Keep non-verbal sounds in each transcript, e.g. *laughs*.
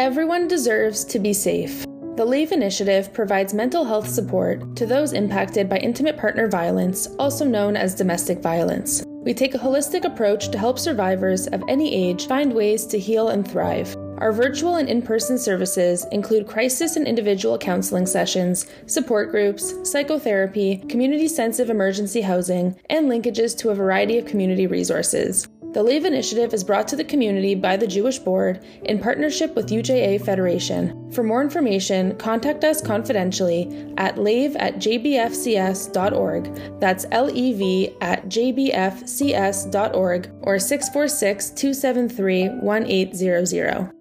Everyone deserves to be safe. The LEV Initiative provides mental health support to those impacted by intimate partner violence, also known as domestic violence. We take a holistic approach to help survivors of any age find ways to heal and thrive. Our virtual and in person services include crisis and individual counseling sessions, support groups, psychotherapy, community sensitive emergency housing, and linkages to a variety of community resources. The LEV initiative is brought to the community by the Jewish Board in partnership with UJA Federation. For more information, contact us confidentially at lev at jbfcs.org. That's L E V at jbfcs.org or 646 273 1800.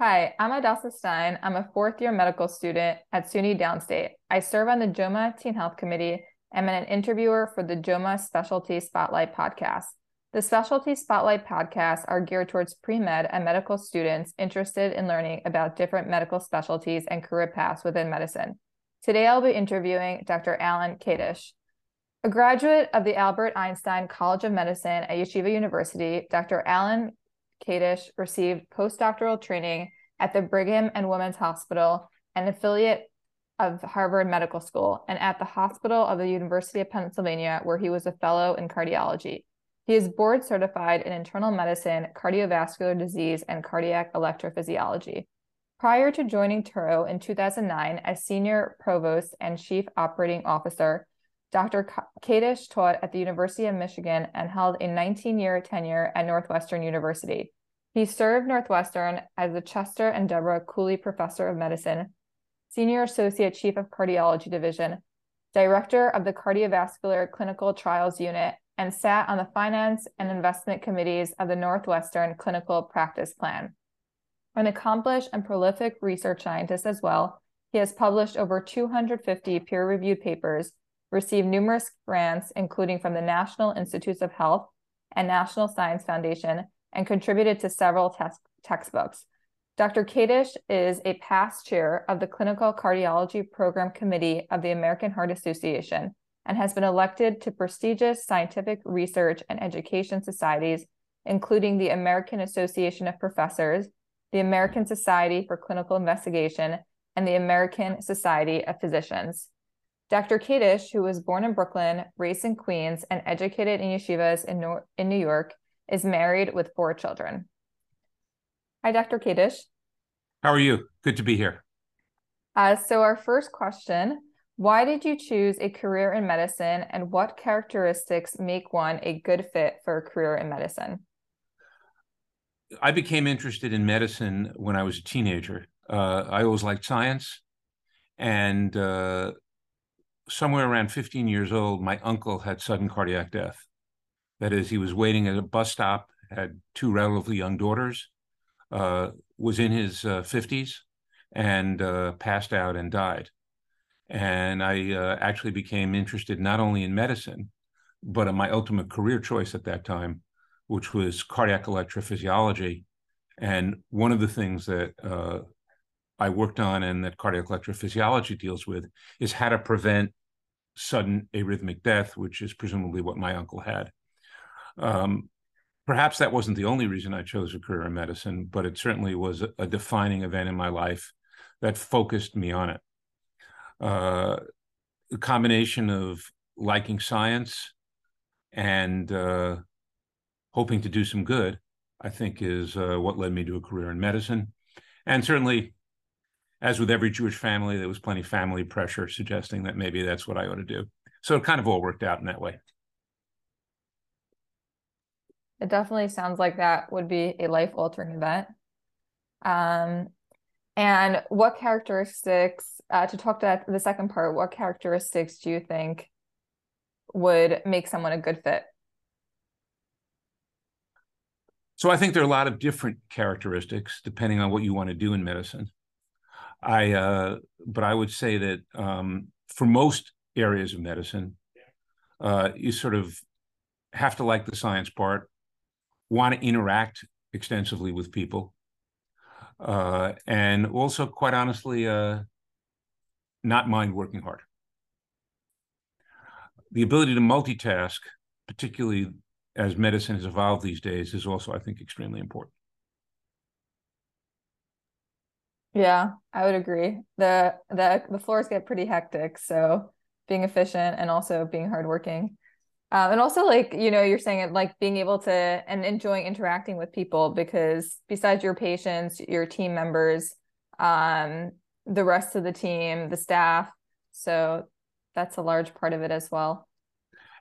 Hi, I'm Adassa Stein. I'm a fourth year medical student at SUNY Downstate. I serve on the JOWMA Teen Health Committee and I'm an interviewer for the JOWMA Specialty Spotlight podcast. The Specialty Spotlight podcasts are geared towards pre med and medical students interested in learning about different medical specialties and career paths within medicine. Today, I'll be interviewing Dr. Alan Kadish. A graduate of the Albert Einstein College of Medicine at Yeshiva University, Dr. Alan Kadish received postdoctoral training at the Brigham and Women's Hospital, an affiliate of Harvard Medical School, and at the Hospital of the University of Pennsylvania, where he was a fellow in cardiology. He is board certified in internal medicine, cardiovascular disease, and cardiac electrophysiology. Prior to joining Touro in 2009 as senior provost and chief operating officer, Dr. Kadish taught at the University of Michigan and held a 19 year tenure at Northwestern University. He served Northwestern as the Chester and Deborah Cooley Professor of Medicine, Senior Associate Chief of Cardiology Division, Director of the Cardiovascular Clinical Trials Unit, and sat on the Finance and Investment Committees of the Northwestern Clinical Practice Plan. An accomplished and prolific research scientist as well, he has published over 250 peer reviewed papers received numerous grants, including from the National Institutes of Health and National Science Foundation, and contributed to several textbooks. Dr. Kadish is a past chair of the Clinical Cardiology Program Committee of the American Heart Association and has been elected to prestigious scientific research and education societies, including the American Association of Professors, the American Society for Clinical Investigation, and the American Society of Physicians. Dr. Kadish, who was born in Brooklyn, raised in Queens, and educated in yeshivas in, Nor- in New York, is married with four children. Hi, Dr. Kadish. How are you? Good to be here. Uh, so, our first question Why did you choose a career in medicine, and what characteristics make one a good fit for a career in medicine? I became interested in medicine when I was a teenager. Uh, I always liked science, and uh, somewhere around 15 years old, my uncle had sudden cardiac death. That is, he was waiting at a bus stop, had two relatively young daughters, uh, was in his uh, 50s, and uh, passed out and died. And I uh, actually became interested not only in medicine, but in my ultimate career choice at that time, which was cardiac electrophysiology. And one of the things that uh, I worked on and that cardiac electrophysiology deals with is how to prevent sudden arrhythmic death, which is presumably what my uncle had. Um, perhaps that wasn't the only reason I chose a career in medicine, but it certainly was a, a defining event in my life that focused me on it. Uh, a combination of liking science and uh, hoping to do some good, I think, is uh, what led me to a career in medicine. And certainly, as with every Jewish family, there was plenty of family pressure suggesting that maybe that's what I ought to do. So it kind of all worked out in that way. It definitely sounds like that would be a life altering event. Um, and what characteristics, uh, to talk to that, the second part, what characteristics do you think would make someone a good fit? So I think there are a lot of different characteristics depending on what you want to do in medicine. I, uh, but I would say that um, for most areas of medicine, uh, you sort of have to like the science part, want to interact extensively with people, uh, and also, quite honestly, uh, not mind working hard. The ability to multitask, particularly as medicine has evolved these days, is also, I think, extremely important. Yeah, I would agree. The the the floors get pretty hectic, so being efficient and also being hardworking. Um, and also like, you know, you're saying it like being able to and enjoying interacting with people because besides your patients, your team members, um, the rest of the team, the staff. So that's a large part of it as well.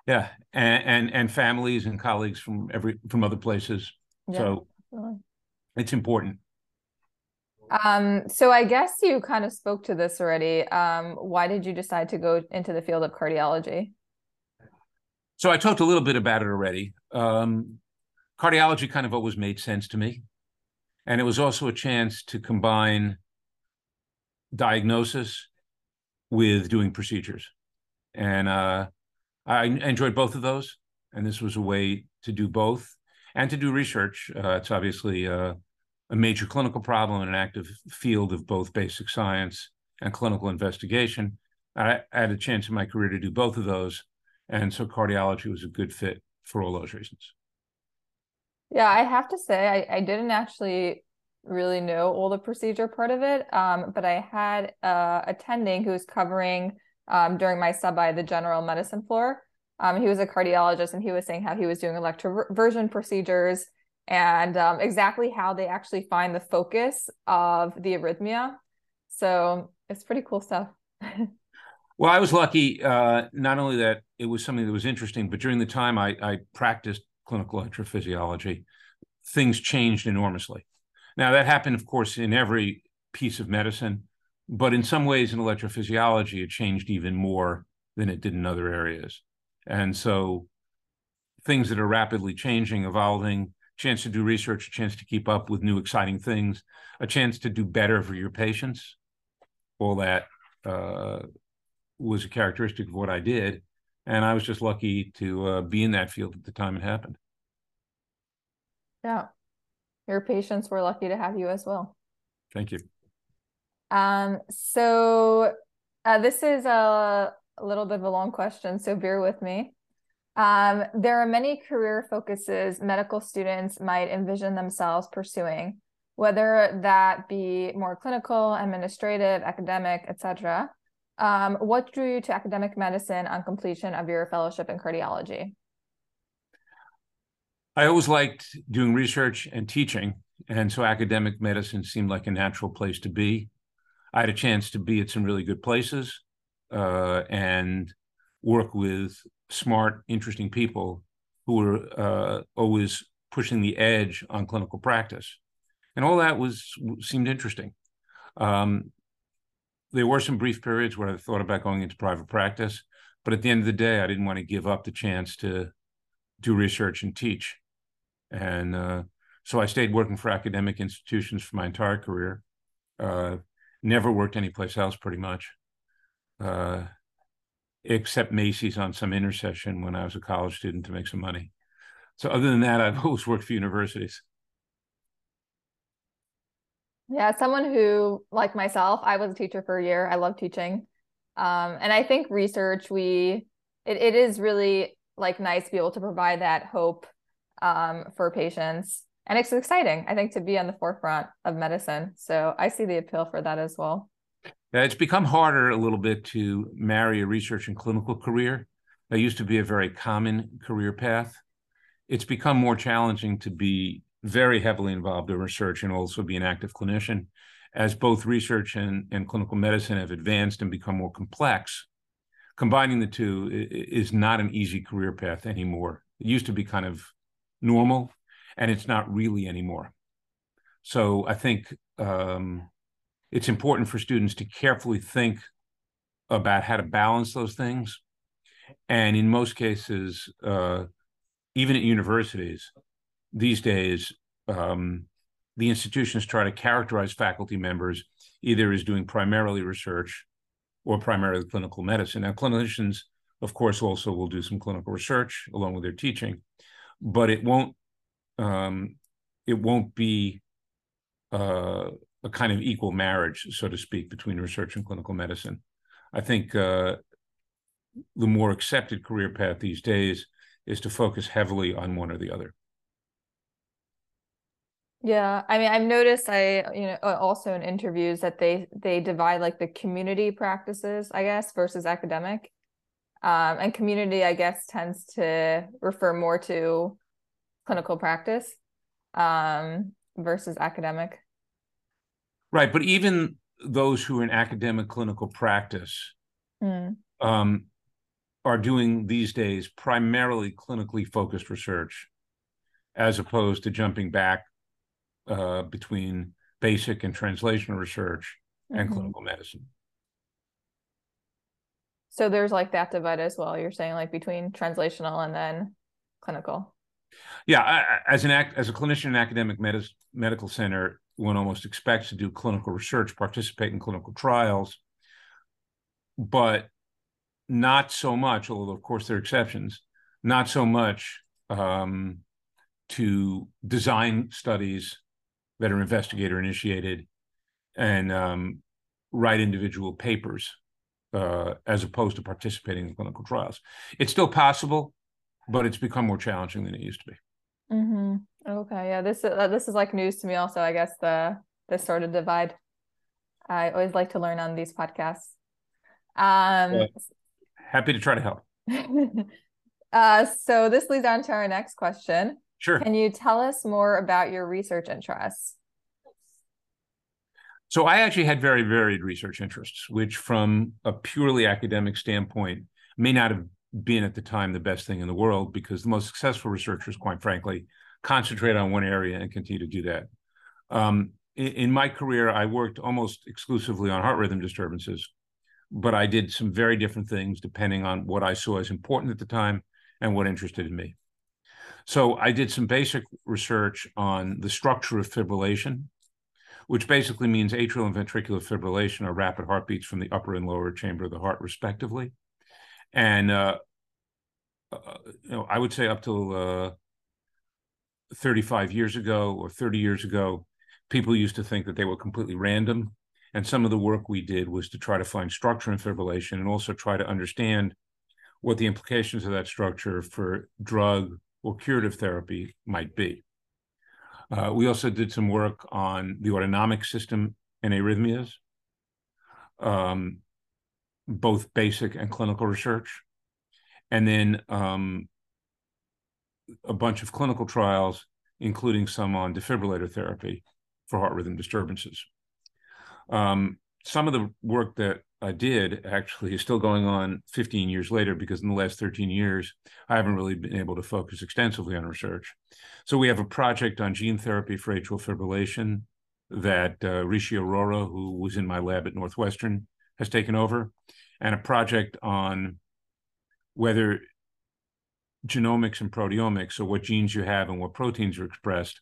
Yeah. And and, and families and colleagues from every from other places. Yeah, so definitely. it's important. Um, so I guess you kind of spoke to this already. Um, why did you decide to go into the field of cardiology? So I talked a little bit about it already. Um, cardiology kind of always made sense to me. And it was also a chance to combine diagnosis with doing procedures. And uh, I enjoyed both of those. And this was a way to do both and to do research. Uh, it's obviously uh, a major clinical problem in an active field of both basic science and clinical investigation. I had a chance in my career to do both of those. And so cardiology was a good fit for all those reasons. Yeah, I have to say, I, I didn't actually really know all the procedure part of it, um, but I had uh, attending who was covering um, during my sub by the general medicine floor. Um, he was a cardiologist and he was saying how he was doing electroversion procedures and um, exactly how they actually find the focus of the arrhythmia. So it's pretty cool stuff. *laughs* well, I was lucky uh, not only that it was something that was interesting, but during the time I, I practiced clinical electrophysiology, things changed enormously. Now, that happened, of course, in every piece of medicine, but in some ways in electrophysiology, it changed even more than it did in other areas. And so things that are rapidly changing, evolving, chance to do research, a chance to keep up with new exciting things, a chance to do better for your patients. All that uh, was a characteristic of what I did. And I was just lucky to uh, be in that field at the time it happened. Yeah. Your patients were lucky to have you as well. Thank you. Um, so uh, this is a, a little bit of a long question, so bear with me. Um, there are many career focuses medical students might envision themselves pursuing, whether that be more clinical, administrative, academic, etc. Um, what drew you to academic medicine on completion of your fellowship in cardiology? I always liked doing research and teaching, and so academic medicine seemed like a natural place to be. I had a chance to be at some really good places uh, and work with smart, interesting people who were uh, always pushing the edge on clinical practice, and all that was seemed interesting. Um, there were some brief periods where I thought about going into private practice, but at the end of the day, I didn't want to give up the chance to do research and teach, and uh, so I stayed working for academic institutions for my entire career. Uh, never worked anyplace else, pretty much. Uh, except Macy's on some intersession when I was a college student to make some money. So other than that, I've *laughs* always worked for universities. Yeah, someone who, like myself, I was a teacher for a year. I love teaching. Um, and I think research, we, it, it is really like nice to be able to provide that hope um, for patients. And it's exciting, I think, to be on the forefront of medicine. So I see the appeal for that as well. Yeah, it's become harder a little bit to marry a research and clinical career. That used to be a very common career path. It's become more challenging to be very heavily involved in research and also be an active clinician. As both research and, and clinical medicine have advanced and become more complex, combining the two is not an easy career path anymore. It used to be kind of normal, and it's not really anymore. So I think um, it's important for students to carefully think about how to balance those things. And in most cases, uh, even at universities these days, um, the institutions try to characterize faculty members either as doing primarily research or primarily clinical medicine. Now, clinicians, of course, also will do some clinical research along with their teaching, but it won't um, it won't be uh, a kind of equal marriage, so to speak, between research and clinical medicine. I think uh, the more accepted career path these days is to focus heavily on one or the other. Yeah, I mean, I've noticed I, you know, also in interviews that they they divide like the community practices, I guess, versus academic. Um, and community, I guess, tends to refer more to clinical practice um, versus academic. Right, but even those who are in academic clinical practice mm. um, are doing these days primarily clinically focused research, as opposed to jumping back uh, between basic and translational research and mm-hmm. clinical medicine. So there's like that divide as well. You're saying like between translational and then clinical. Yeah, I, as an act as a clinician in academic med- medical center, one almost expects to do clinical research, participate in clinical trials, but not so much. Although of course there are exceptions, not so much um, to design studies that are investigator initiated and um, write individual papers uh, as opposed to participating in clinical trials. It's still possible, but it's become more challenging than it used to be. Mm-hmm. Okay, yeah, this uh, this is like news to me. Also, I guess the this sort of divide. I always like to learn on these podcasts. Um, happy to try to help. *laughs* uh, so this leads on to our next question. Sure. Can you tell us more about your research interests? So I actually had very varied research interests, which from a purely academic standpoint may not have been at the time the best thing in the world because the most successful researchers, quite frankly, concentrate on one area and continue to do that. Um, in, in, my career, I worked almost exclusively on heart rhythm disturbances, but I did some very different things depending on what I saw as important at the time and what interested in me. So I did some basic research on the structure of fibrillation, which basically means atrial and ventricular fibrillation are rapid heartbeats from the upper and lower chamber of the heart, respectively. And uh, uh, you know, I would say up till uh, 35 years ago or 30 years ago, people used to think that they were completely random. And some of the work we did was to try to find structure in fibrillation and also try to understand what the implications of that structure for drug or curative therapy might be. Uh, we also did some work on the autonomic system in arrhythmias, um, both basic and clinical research, and then um, a bunch of clinical trials, including some on defibrillator therapy for heart rhythm disturbances. Um, some of the work that I did actually is still going on 15 years later because in the last 13 years, I haven't really been able to focus extensively on research. So we have a project on gene therapy for atrial fibrillation that uh, Rishi Arora, who was in my lab at Northwestern, has taken over, and a project on whether genomics and proteomics, so what genes you have and what proteins are expressed,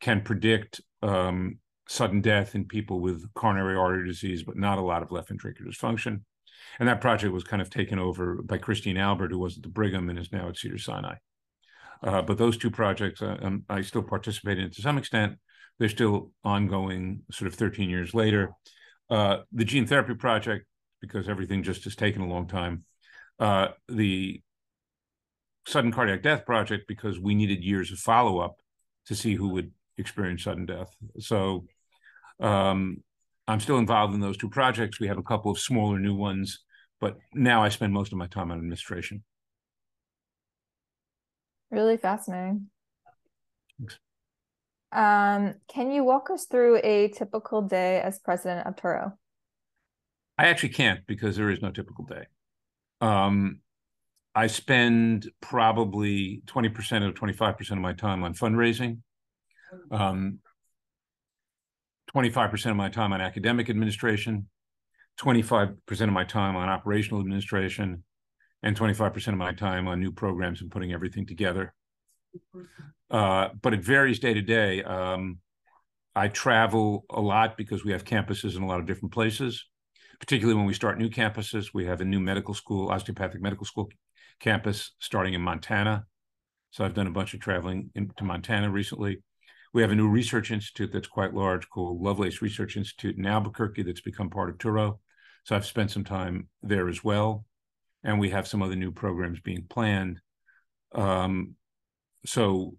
can predict um, sudden death in people with coronary artery disease, but not a lot of left ventricular dysfunction. And that project was kind of taken over by Christine Albert, who was at the Brigham and is now at Cedar Sinai. Uh, but those two projects, uh, um, I still participate in to some extent. They're still ongoing, sort of 13 years later. Uh, the gene therapy project, because everything just has taken a long time. Uh, the sudden cardiac death project, because we needed years of follow up to see who would experience sudden death. So um, I'm still involved in those two projects. We have a couple of smaller new ones, but now I spend most of my time on administration. Really fascinating. Thanks. Um, can you walk us through a typical day as president of Touro? I actually can't because there is no typical day. Um, I spend probably 20% or 25% of my time on fundraising. Um, 25% of my time on academic administration, 25% of my time on operational administration, and 25% of my time on new programs and putting everything together. Uh, but it varies day to day. Um, I travel a lot because we have campuses in a lot of different places, particularly when we start new campuses. We have a new medical school, osteopathic medical school campus starting in Montana. So I've done a bunch of traveling into Montana recently. We have a new research institute that's quite large called Lovelace Research Institute in Albuquerque that's become part of Touro. So I've spent some time there as well. And we have some other new programs being planned. Um, so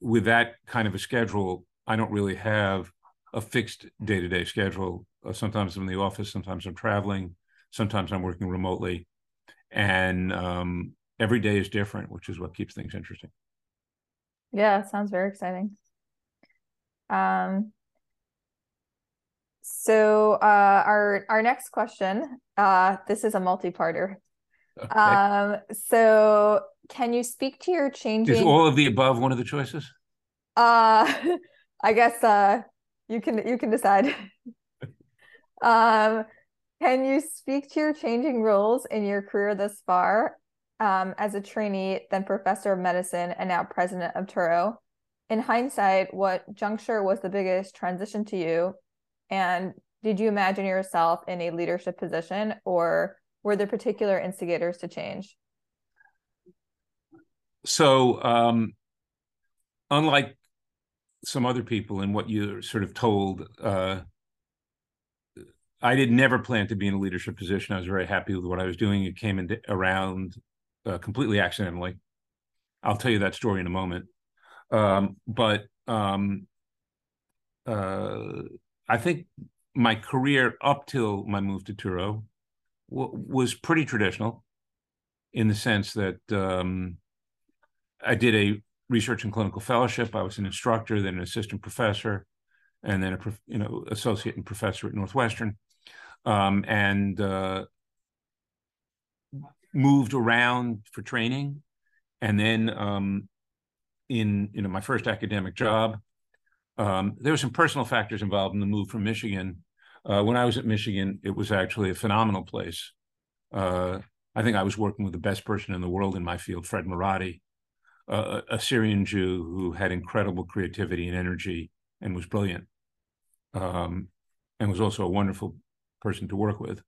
with that kind of a schedule, I don't really have a fixed day to day schedule. Uh, sometimes I'm in the office, sometimes I'm traveling, sometimes I'm working remotely. And um, every day is different, which is what keeps things interesting. Yeah, sounds very exciting. Um, so uh, our our next question, uh, this is a multi-parter. Okay. Um, so can you speak to your changing? Is all of the above one of the choices? Uh, *laughs* I guess uh, you can you can decide. *laughs* um, can you speak to your changing roles in your career thus far, um, as a trainee, then professor of medicine, and now president of Touro? In hindsight, what juncture was the biggest transition to you, and did you imagine yourself in a leadership position, or were there particular instigators to change? So, um, unlike some other people and what you're sort of told, uh, I did never plan to be in a leadership position. I was very happy with what I was doing. It came in around uh, completely accidentally. I'll tell you that story in a moment. Um, but um, uh, I think my career up till my move to Touro was pretty traditional in the sense that um, I did a research and clinical fellowship. I was an instructor, then an assistant professor, and then a you know associate and professor at Northwestern, um, and uh, moved around for training, and then um, in you know my first academic job, um, there were some personal factors involved in the move from Michigan uh, when I was at Michigan, it was actually a phenomenal place. Uh, I think I was working with the best person in the world in my field, Fred uh, a Syrian Jew who had incredible creativity and energy and was brilliant, um, and was also a wonderful person to work with.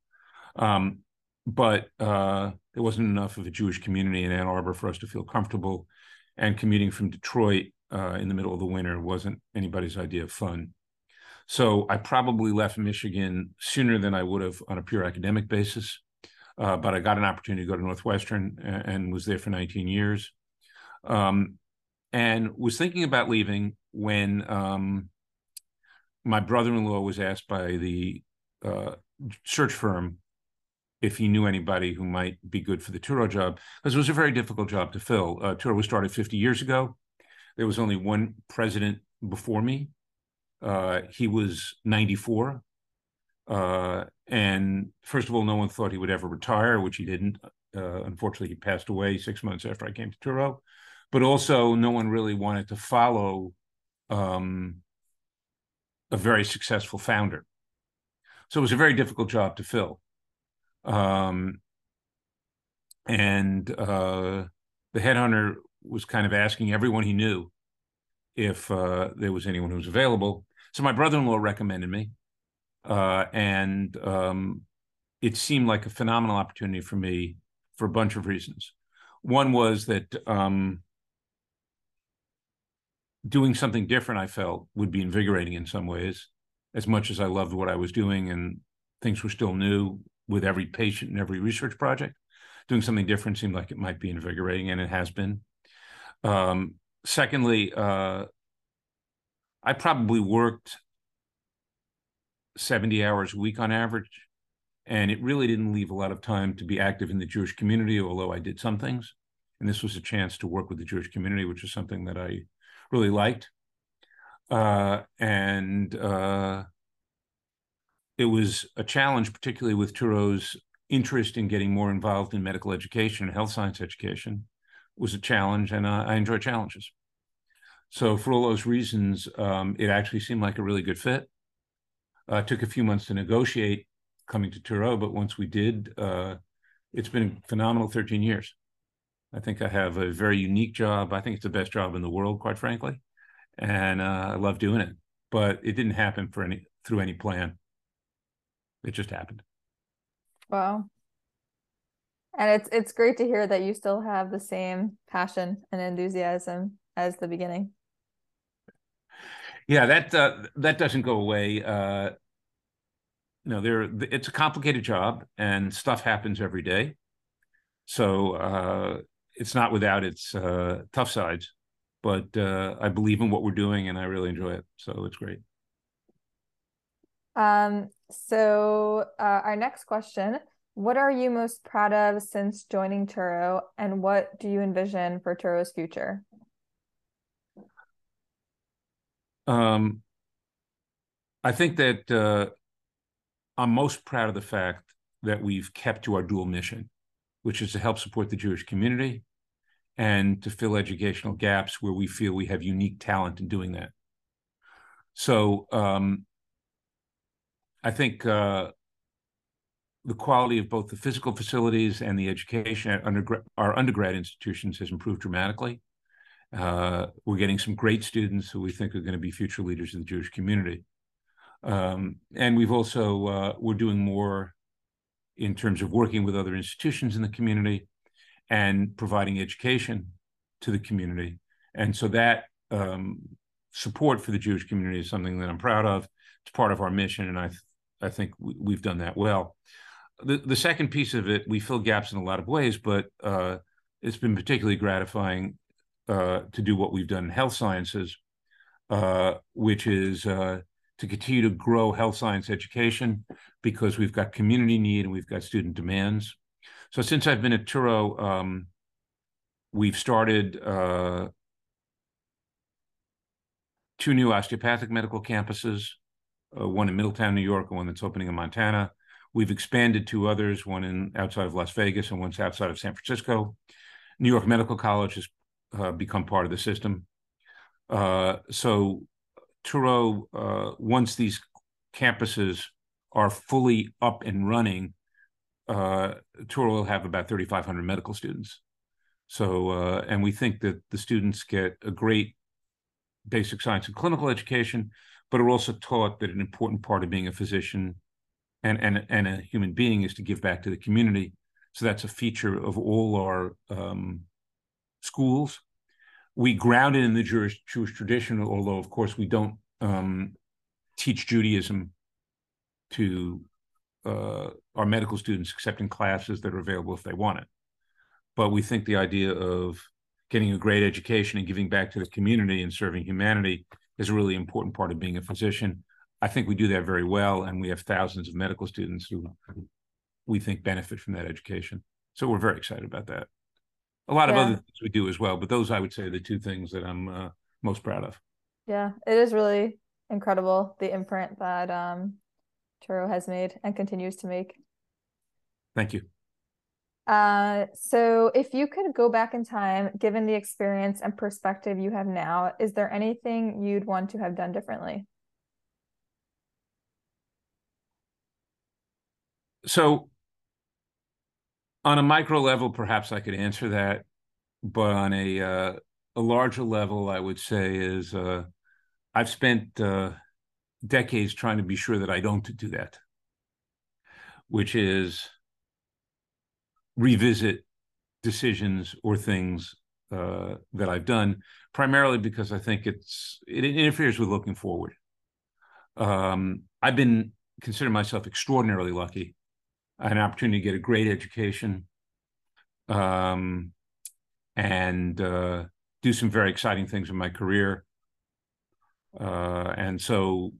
Um, but uh, there wasn't enough of a Jewish community in Ann Arbor for us to feel comfortable, and commuting from Detroit uh, in the middle of the winter wasn't anybody's idea of fun. So I probably left Michigan sooner than I would have on a pure academic basis. Uh, but I got an opportunity to go to Northwestern and, and was there for 19 years. Um, and was thinking about leaving when um, my brother-in-law was asked by the uh, search firm if he knew anybody who might be good for the Touro job, because it was a very difficult job to fill. Uh, Touro was started 50 years ago. There was only one president before me, uh, he was 94. Uh, and first of all, no one thought he would ever retire, which he didn't. Uh, unfortunately, he passed away six months after I came to Touro. But also, no one really wanted to follow um, a very successful founder. So it was a very difficult job to fill. Um, and uh, the headhunter was kind of asking everyone he knew if uh, there was anyone who was available. So my brother-in-law recommended me, uh, and um, it seemed like a phenomenal opportunity for me for a bunch of reasons. One was that um, doing something different, I felt, would be invigorating in some ways. As much as I loved what I was doing, and things were still new with every patient and every research project, doing something different seemed like it might be invigorating, and it has been. Um, secondly, uh, I probably worked 70 hours a week on average. And it really didn't leave a lot of time to be active in the Jewish community, although I did some things. And this was a chance to work with the Jewish community, which is something that I really liked. Uh, and uh, it was a challenge, particularly with Touro's interest in getting more involved in medical education and health science education was a challenge, and uh, I enjoy challenges. So for all those reasons, um, it actually seemed like a really good fit. Uh, took a few months to negotiate coming to Touro, but once we did, uh, it's been a phenomenal 13 years. I think I have a very unique job. I think it's the best job in the world, quite frankly, and uh, I love doing it. But it didn't happen for any through any plan. It just happened. Wow. And it's it's great to hear that you still have the same passion and enthusiasm as the beginning. Yeah, that uh, that doesn't go away. Uh, you know, there it's a complicated job, and stuff happens every day. So uh, it's not without its uh, tough sides, but uh, I believe in what we're doing, and I really enjoy it. So it's great. Um. So uh, our next question: What are you most proud of since joining Touro, and what do you envision for Touro's future? Um, I think that uh, I'm most proud of the fact that we've kept to our dual mission, which is to help support the Jewish community and to fill educational gaps where we feel we have unique talent in doing that. So um, I think uh, the quality of both the physical facilities and the education at our undergrad institutions has improved dramatically. Uh, we're getting some great students who we think are going to be future leaders of the Jewish community. Um, and we've also, uh, we're doing more in terms of working with other institutions in the community and providing education to the community. And so that um, support for the Jewish community is something that I'm proud of. It's part of our mission, and I, I think we, have done that well. The, the second piece of it, we fill gaps in a lot of ways, but uh, it's been particularly gratifying uh, to do what we've done in health sciences, uh, which is uh, to continue to grow health science education because we've got community need and we've got student demands. So since I've been at Touro, um, we've started uh, two new osteopathic medical campuses, uh, one in Middletown, New York, and one that's opening in Montana. We've expanded two others, one in outside of Las Vegas and one's outside of San Francisco. New York Medical College has uh, become part of the system. Uh, so Touro, uh, once these campuses are fully up and running, uh, Touro will have about 3,500 medical students. So, uh, and we think that the students get a great basic science and clinical education, but are also taught that an important part of being a physician and, and, and a human being is to give back to the community. So that's a feature of all our um, schools. We ground it in the Jewish, Jewish tradition, although, of course, we don't um, teach Judaism to uh, our medical students, except in classes that are available if they want it. But we think the idea of getting a great education and giving back to the community and serving humanity is a really important part of being a physician. I think we do that very well, and we have thousands of medical students who we think benefit from that education. So we're very excited about that a lot of other things we do as well, but those I would say are the two things that I'm uh, most proud of. Yeah, it is really incredible the imprint that um, Touro has made and continues to make. Thank you. Uh, so if you could go back in time, given the experience and perspective you have now, is there anything you'd want to have done differently? So on a micro level, perhaps I could answer that, but on a uh, a larger level, I would say is uh, I've spent uh, decades trying to be sure that I don't do that, which is revisit decisions or things uh, that I've done, primarily because I think it's it interferes with looking forward. Um, I've been consider myself extraordinarily lucky an opportunity to get a great education um, and uh, do some very exciting things in my career. Uh, and so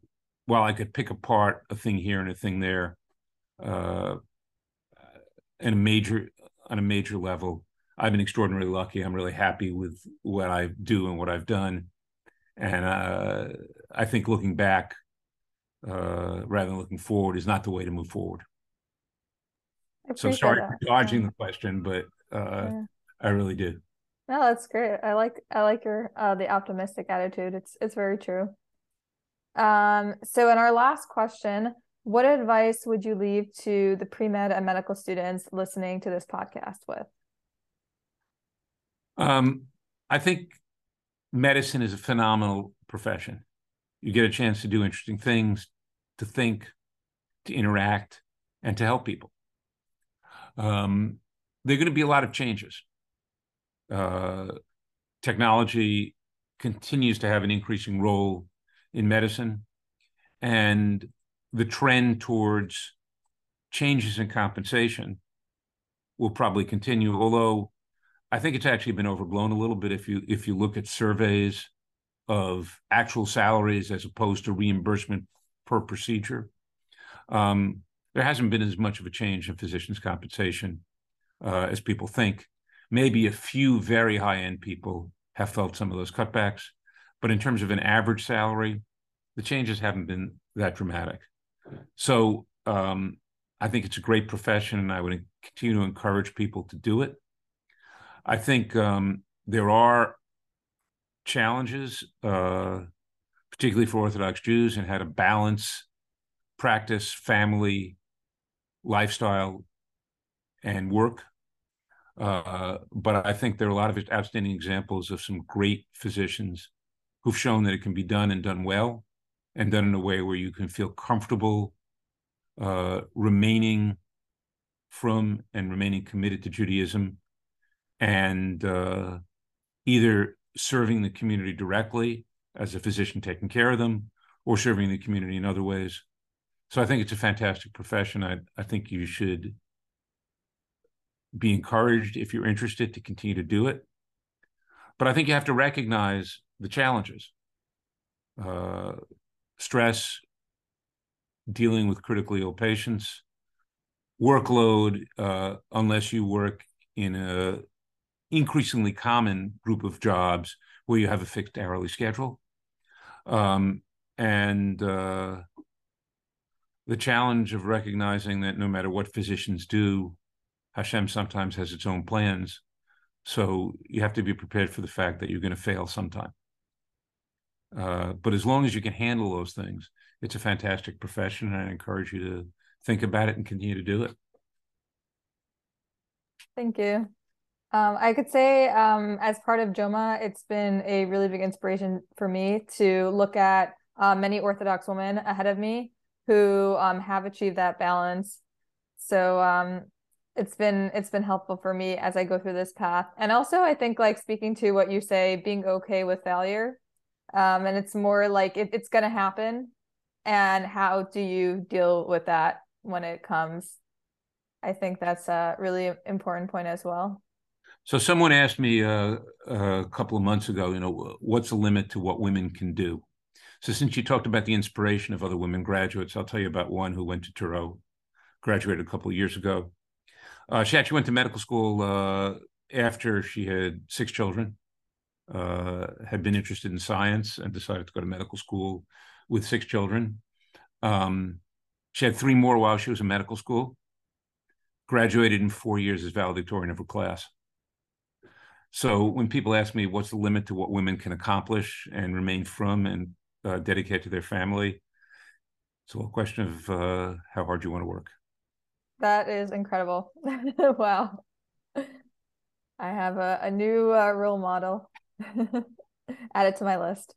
while I could pick apart a thing here and a thing there, uh, in a major on a major level, I've been extraordinarily lucky. I'm really happy with what I do and what I've done, and uh, I think looking back uh, rather than looking forward is not the way to move forward. So sorry that. for dodging yeah. the question, but uh, yeah. I really do. No, that's great. I like I like your uh, the optimistic attitude. It's it's very true. Um, so in our last question, what advice would you leave to the pre-med and medical students listening to this podcast with? Um, I think medicine is a phenomenal profession. You get a chance to do interesting things, to think, to interact, and to help people. Um, there are going to be a lot of changes. Uh, technology continues to have an increasing role in medicine, and the trend towards changes in compensation will probably continue. Although I think it's actually been overblown a little bit if you if you look at surveys of actual salaries as opposed to reimbursement per procedure. Um, there hasn't been as much of a change in physicians' compensation uh, as people think. Maybe a few very high end people have felt some of those cutbacks, but in terms of an average salary, the changes haven't been that dramatic. So um, I think it's a great profession, and I would continue to encourage people to do it. I think um, there are challenges, uh, particularly for Orthodox Jews, and how to balance practice, family, lifestyle, and work. Uh, but I think there are a lot of outstanding examples of some great physicians who've shown that it can be done and done well, and done in a way where you can feel comfortable uh, remaining from and remaining committed to Judaism, and uh, either serving the community directly as a physician taking care of them, or serving the community in other ways. So I think it's a fantastic profession. I, I think you should be encouraged if you're interested to continue to do it. But I think you have to recognize the challenges uh, stress, dealing with critically ill patients, workload, uh, unless you work in a increasingly common group of jobs where you have a fixed hourly schedule. Um, and uh, the challenge of recognizing that no matter what physicians do, Hashem sometimes has its own plans. So you have to be prepared for the fact that you're going to fail sometime. Uh, but as long as you can handle those things, it's a fantastic profession, and I encourage you to think about it and continue to do it. Thank you. Um, I could say, um, as part of JOWMA, it's been a really big inspiration for me to look at uh, many Orthodox women ahead of me who um, have achieved that balance. So um, it's been it's been helpful for me as I go through this path, and also I think like speaking to what you say, being okay with failure, um, and it's more like it, it's going to happen, and how do you deal with that when it comes? I think that's a really important point as well. So someone asked me uh, a couple of months ago, you know, what's the limit to what women can do? So since you talked about the inspiration of other women graduates, I'll tell you about one who went to Touro, graduated a couple of years ago. Uh, she actually went to medical school uh, after she had six children, uh, had been interested in science, and decided to go to medical school with six children. Um, she had three more while she was in medical school. Graduated in four years as valedictorian of her class. So when people ask me what's the limit to what women can accomplish and remain from and uh, dedicate to their family, it's a question of uh, how hard you want to work. That is incredible. *laughs* wow. I have a, a new uh, role model. *laughs* Add it to my list.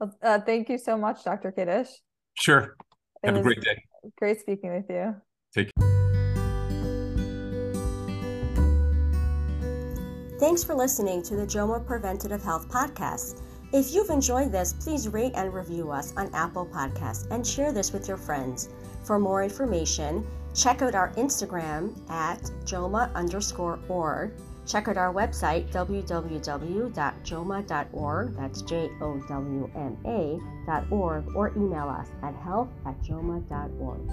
Uh, thank you so much, Dr. Kadish. Sure. Have a great day. Great speaking with you. Take care. Thanks for listening to the JOWMA Preventative Health Podcast. If you've enjoyed this, please rate and review us on Apple Podcasts and share this with your friends. For more information, check out our Instagram at JOWMA underscore org. Check out our website, www.jowma.org, that's J O W M A.org, or email us at health at jowma.org.